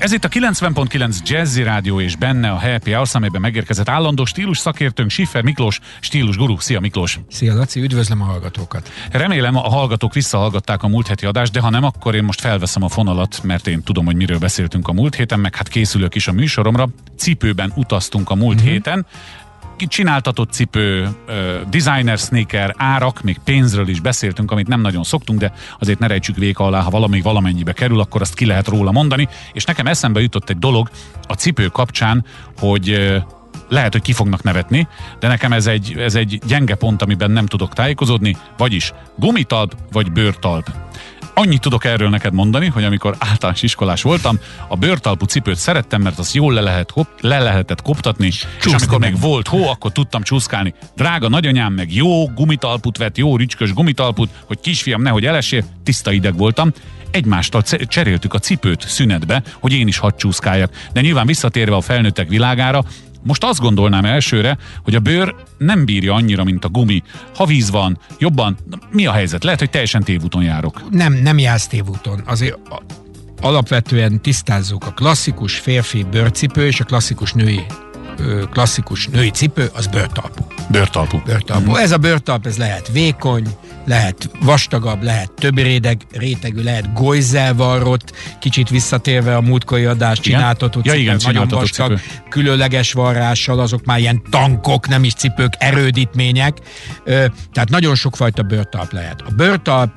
Ez itt a 90.9 Jazzy Rádió és benne a Happy Hours, amelyben megérkezett állandó stílus szakértőnk Schiffer Miklós, stílus guru. Szia Miklós! Szia Laci, üdvözlöm a hallgatókat! Remélem a hallgatók visszahallgatták a múlt heti adást, de ha nem, akkor én most felveszem a fonalat, mert én tudom, hogy miről beszéltünk a múlt héten, meg hát készülök is a műsoromra. Cipőben utaztunk a múlt uh-huh. héten, csináltatott cipő, designer sneaker, árak, még pénzről is beszéltünk, amit nem nagyon szoktunk, de azért ne rejtsük véka alá, ha valami valamennyibe kerül, akkor azt ki lehet róla mondani. És nekem eszembe jutott egy dolog a cipő kapcsán, hogy lehet, hogy ki fognak nevetni, de nekem ez egy, ez egy gyenge pont, amiben nem tudok tájékozódni, vagyis gumitalp vagy bőrtalp. Annyit tudok erről neked mondani, hogy amikor általános iskolás voltam, a bőrtalpú cipőt szerettem, mert az jól le, lehet, hop, le lehetett koptatni, Csúszni és amikor meg. még volt hó, akkor tudtam csúszkálni. Drága nagyanyám meg jó gumitalput vett, jó ricskös gumitalput, hogy kisfiam nehogy elesél, tiszta ideg voltam egymástól cseréltük a cipőt szünetbe, hogy én is hadd csúszkáljak. De nyilván visszatérve a felnőttek világára, most azt gondolnám elsőre, hogy a bőr nem bírja annyira, mint a gumi. Ha víz van, jobban, mi a helyzet? Lehet, hogy teljesen tévúton járok. Nem, nem jársz tévúton. Azért alapvetően tisztázzuk a klasszikus férfi bőrcipő és a klasszikus női klasszikus női cipő, az bőrtalpú. Bőrtalpú. Bőrtalpú. Mm. Ez a bőrtalp, ez lehet vékony, lehet vastagabb, lehet több réteg, rétegű, lehet golyzzel varrott, kicsit visszatérve a múltkori adást csináltatott ja, igen, nagyon vastag, cipő. különleges varrással, azok már ilyen tankok, nem is cipők, erődítmények. Tehát nagyon sokfajta bőrtalp lehet. A bőrtalp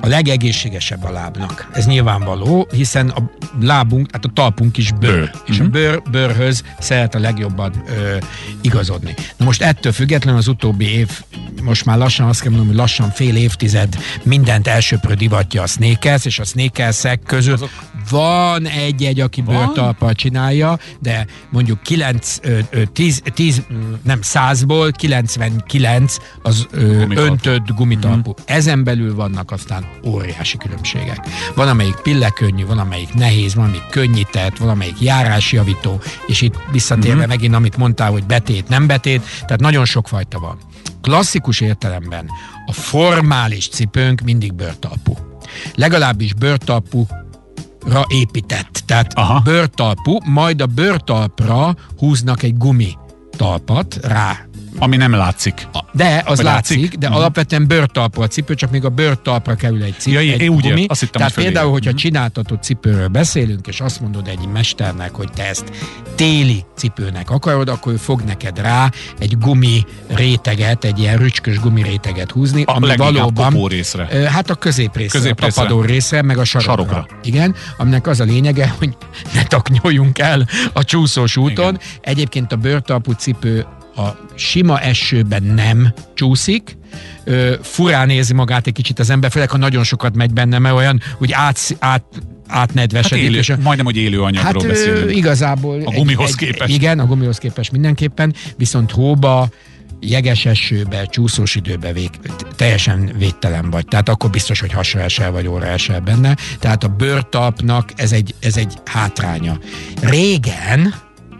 a legegészségesebb a lábnak. Ez nyilvánvaló, hiszen a lábunk, hát a talpunk is bőr, bőr. és mm-hmm. a bőr, bőrhöz szeret a legjobban ö, igazodni. Na most ettől függetlenül az utóbbi év, most már lassan azt kell mondanom, hogy lassan fél évtized mindent elsőprő divatja a sneakers, és a sneakersek között Azok... van egy-egy, aki bőrtalppal csinálja, de mondjuk 9, 10, 10 nem 100-ból 99 az ö, öntött gumitalpú. Mm-hmm. Ezen belül vannak aztán óriási különbségek. Van, amelyik pillekönnyű, van, amelyik nehéz, van, amelyik könnyített, van, amelyik járásjavító, és itt visszatérve mm-hmm. megint, amit mondtál, hogy betét, nem betét, tehát nagyon sok fajta van. Klasszikus értelemben a formális cipőnk mindig bőrtalpú. Legalábbis bőrtalpú ra épített. Tehát Aha. bőrtalpú, majd a bőrtalpra húznak egy gumi talpat rá ami nem látszik. De, az Vagy látszik, látszik, de uh-huh. alapvetően bőrtalpú a cipő, csak még a bőrtalpra kerül egy cipő. Ja, egy úgy gumi. Azt hittem, Tehát például, hogyha uh-huh. csináltatott cipőről beszélünk, és azt mondod egy mesternek, hogy te ezt téli cipőnek akarod, akkor ő fog neked rá egy gumi réteget, egy ilyen rücskös gumi réteget húzni, a ami valóban... részre. Hát a középrészre, középrészre, a tapadó részre, meg a sarokra. sarokra. Igen, aminek az a lényege, hogy ne taknyoljunk el a csúszós úton. Igen. Egyébként a bőrtalpú cipő a sima esőben nem csúszik, ö, furán érzi magát egy kicsit az ember, főleg ha nagyon sokat megy benne, mert olyan, hogy át, át átnedvesedik. Hát élő, és a, majdnem, hogy élő anyagról hát, beszélünk. Igazából. A gumihoz egy, képest. Egy, igen, a gumihoz képest mindenképpen, viszont hóba, jeges esőbe, csúszós időbe vég, teljesen védtelen vagy. Tehát akkor biztos, hogy hasra esel vagy óra esel benne. Tehát a bőrtalpnak ez egy, ez egy hátránya. Régen,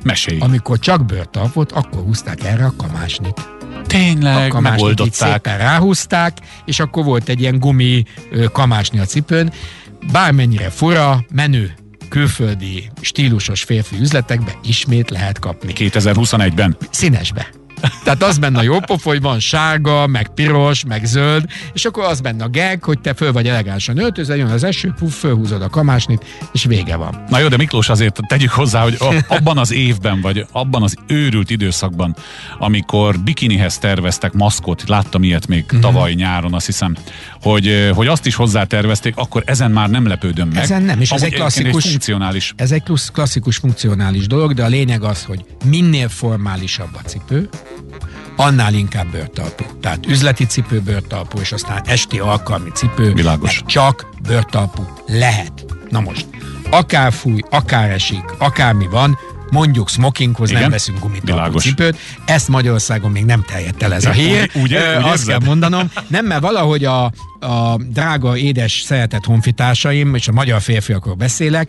Mesélj. Amikor csak bőrtalp volt, akkor húzták erre a kamásnit. Tényleg, a megoldották. szépen ráhúzták, és akkor volt egy ilyen gumi kamásni a cipőn. Bármennyire fura, menő külföldi stílusos férfi üzletekbe ismét lehet kapni. 2021-ben? Színesbe. Tehát az benne a jó pofa, hogy van sárga, meg piros, meg zöld, és akkor az benne a gag, hogy te föl vagy elegánsan öltözve, jön az eső, puff, fölhúzod a kamásnit, és vége van. Na jó, de Miklós azért tegyük hozzá, hogy abban az évben, vagy abban az őrült időszakban, amikor bikinihez terveztek maszkot, láttam ilyet még mm-hmm. tavaly nyáron, azt hiszem, hogy, hogy azt is hozzá tervezték, akkor ezen már nem lepődöm meg. Ezen nem, és ez egy klasszikus, egy funkcionális. Ez egy klasszikus funkcionális dolog, de a lényeg az, hogy minél formálisabb a cipő, annál inkább bőrtalpú. Tehát üzleti cipő bőrtalpú, és aztán esti alkalmi cipő, Világos. csak bőrtalpú lehet. Na most, akár fúj, akár esik, akármi van, mondjuk smokinghoz Igen? nem veszünk gumitalpú cipőt. Ezt Magyarországon még nem terjedt el ez a hír. Ugye, ugye, azt kell mondanom. Nem, mert valahogy a, a drága, édes, szeretett honfitársaim, és a magyar férfiakról beszélek,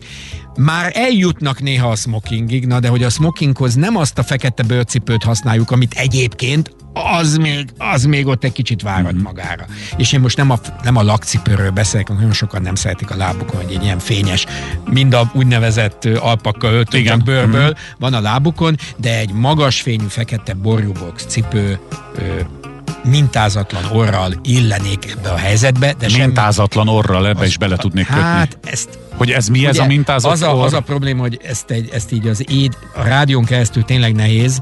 már eljutnak néha a smokingig, na de hogy a smokinghoz nem azt a fekete bőrcipőt használjuk, amit egyébként az még, az még ott egy kicsit várad mm-hmm. magára. És én most nem a, nem a lakcipőről beszélek, nagyon sokan nem szeretik a lábukon, hogy egy ilyen fényes, mind a úgynevezett alpakka csak bőrből mm-hmm. van a lábukon, de egy magas fényű fekete borjúbox cipő ö, mintázatlan orral illenék ebbe a helyzetbe. De mintázatlan semmi... orral ebbe az, is bele tudnék kötni. Hát ezt hogy ez mi Ugye, ez a mintázat? Az a, az a probléma, hogy ezt, egy, ezt így az éd, a rádión keresztül tényleg nehéz.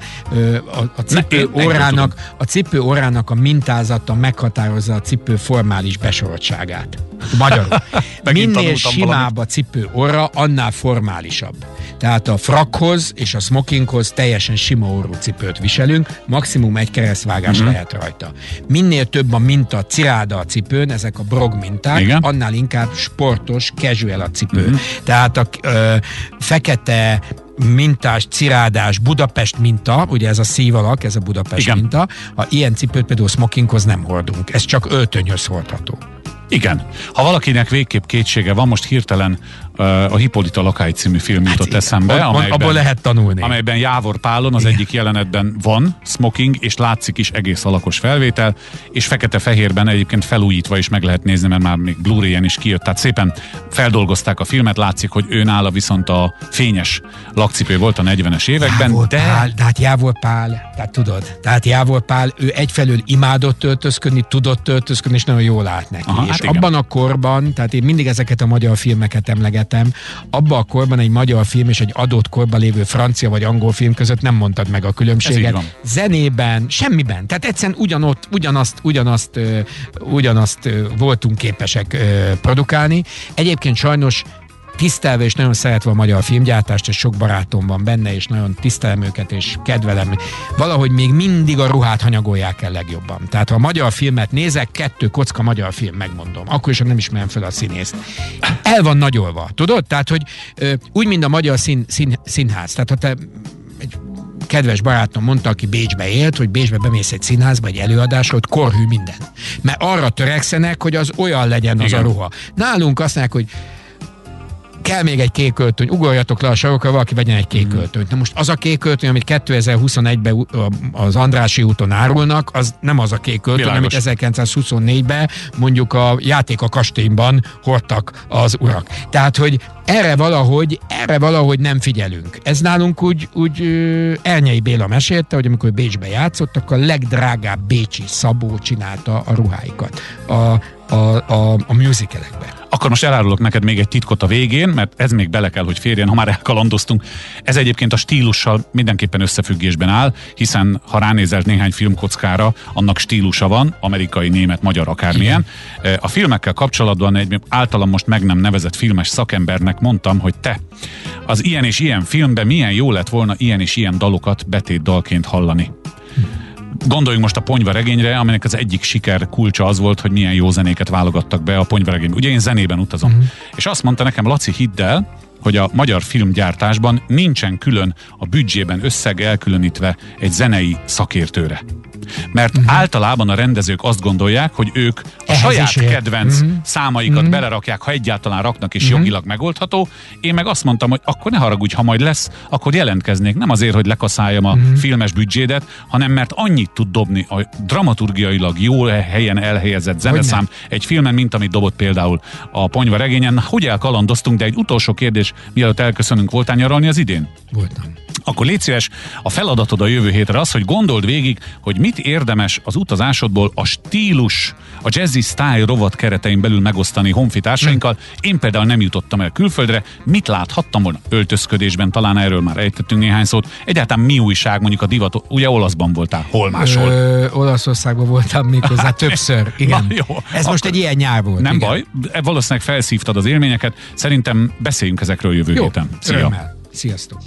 A, a cipő ne, órának, a cipő órának a mintázata meghatározza a cipő formális besoroltságát. Magyarul. Minél simább a cipő orra, annál formálisabb. Tehát a frakhoz és a smokinghoz teljesen sima orrú cipőt viselünk, maximum egy keresztvágás uh-huh. lehet rajta. Minél több a minta, ciráda a cipőn, ezek a brog minták, Igen. annál inkább sportos, casual a cipő. Uh-huh. Tehát a ö, fekete mintás, cirádás, Budapest minta, ugye ez a szívalak, ez a Budapest Igen. minta, ha ilyen cipőt például smokinghoz nem hordunk, ez csak öltönyhöz hordható. Igen. Ha valakinek végképp kétsége van, most hirtelen a Hippolyta Lakály című film jutott hát eszembe. On, amelyben, abból lehet tanulni. Amelyben Jávor Pálon az igen. egyik jelenetben van smoking, és látszik is egész alakos felvétel, és fekete-fehérben egyébként felújítva is meg lehet nézni, mert már még Blu-ray-en is kijött. Tehát szépen feldolgozták a filmet, látszik, hogy ő nála viszont a fényes lakcipő volt a 40-es években. Jávor de... Pál, tehát Jávor Pál, tehát tudod, tehát Jávor Pál, ő egyfelől imádott öltözködni, tudott öltözködni, és nagyon jól állt neki. Aha, és hát abban a korban, tehát én mindig ezeket a magyar filmeket emlegetem, beszélgetem, abban a korban egy magyar film és egy adott korban lévő francia vagy angol film között nem mondtad meg a különbséget. Zenében, semmiben. Tehát egyszerűen ugyanott, ugyanazt, ugyanazt, ugyanazt voltunk képesek produkálni. Egyébként sajnos tisztelve és nagyon szeretve a magyar filmgyártást, és sok barátom van benne, és nagyon tisztelem őket, és kedvelem. Valahogy még mindig a ruhát hanyagolják el legjobban. Tehát ha a magyar filmet nézek, kettő kocka magyar film, megmondom. Akkor is, nem ismerem fel a színészt. El van nagyolva, tudod? Tehát, hogy úgy, mint a magyar szín, szín, színház. Tehát, ha te egy kedves barátom mondta, aki Bécsbe élt, hogy Bécsbe bemész egy színházba, egy előadásra, hogy korhű minden. Mert arra törekszenek, hogy az olyan legyen az Igen. a ruha. Nálunk azt mondják, hogy kell még egy kék öltöny, ugorjatok le a sarokra, valaki vegyen egy kék öltönyt. Na most az a kék öltöny, amit 2021-ben az Andrási úton árulnak, az nem az a kék öltöny, Világos. amit 1924-ben mondjuk a játék a kastélyban hordtak az urak. Tehát, hogy erre valahogy, erre valahogy nem figyelünk. Ez nálunk úgy, úgy Ernyei Béla mesélte, hogy amikor Bécsbe játszottak, a legdrágább bécsi Szabó csinálta a ruháikat a, a, a, a musicalekbe. Akkor most elárulok neked még egy titkot a végén, mert ez még bele kell, hogy férjen, ha már elkalandoztunk. Ez egyébként a stílussal mindenképpen összefüggésben áll, hiszen ha ránézel néhány filmkockára, annak stílusa van, amerikai, német, magyar, akármilyen. Igen. A filmekkel kapcsolatban egy általam most meg nem nevezett filmes szakembernek mondtam, hogy te, az ilyen és ilyen filmben milyen jó lett volna ilyen és ilyen dalokat betét dalként hallani. Gondoljunk most a ponyvaregényre, aminek az egyik siker kulcsa az volt, hogy milyen jó zenéket válogattak be a ponyvaregénybe. Ugye én zenében utazom. Uh-huh. És azt mondta nekem Laci, hidd el, hogy a magyar filmgyártásban nincsen külön a büdzsében összeg elkülönítve egy zenei szakértőre. Mert uh-huh. általában a rendezők azt gondolják, hogy ők a Ehhez saját kedvenc uh-huh. számaikat uh-huh. belerakják, ha egyáltalán raknak és uh-huh. jogilag megoldható. Én meg azt mondtam, hogy akkor ne haragudj, ha majd lesz, akkor jelentkeznék. Nem azért, hogy lekaszáljam a uh-huh. filmes büdzsédet, hanem mert annyit tud dobni a dramaturgiailag jó helyen elhelyezett zeneszám egy filmen, mint amit dobott például a Ponyva regényen. Hogy elkalandoztunk, de egy utolsó kérdés, mielőtt elköszönünk, voltál nyaralni az idén? Voltam. Akkor légy szíves, a feladatod a jövő hétre az, hogy gondold végig, hogy mit érdemes az utazásodból a stílus, a jazzy style rovat keretein belül megosztani honfitársainkkal. Én például nem jutottam el külföldre, mit láthattam volna öltözködésben, talán erről már ejtettünk néhány szót. Egyáltalán mi újság mondjuk a divat, ugye olaszban voltál, hol máshol? Ö, Olaszországban voltam méghozzá többször, igen. Na, jó. Ez most egy ilyen nyár volt. Nem igen. baj, valószínűleg felszívtad az élményeket. Szerintem beszéljünk ezekről jövő jó, héten. Szia! Örömmel. Sziasztok!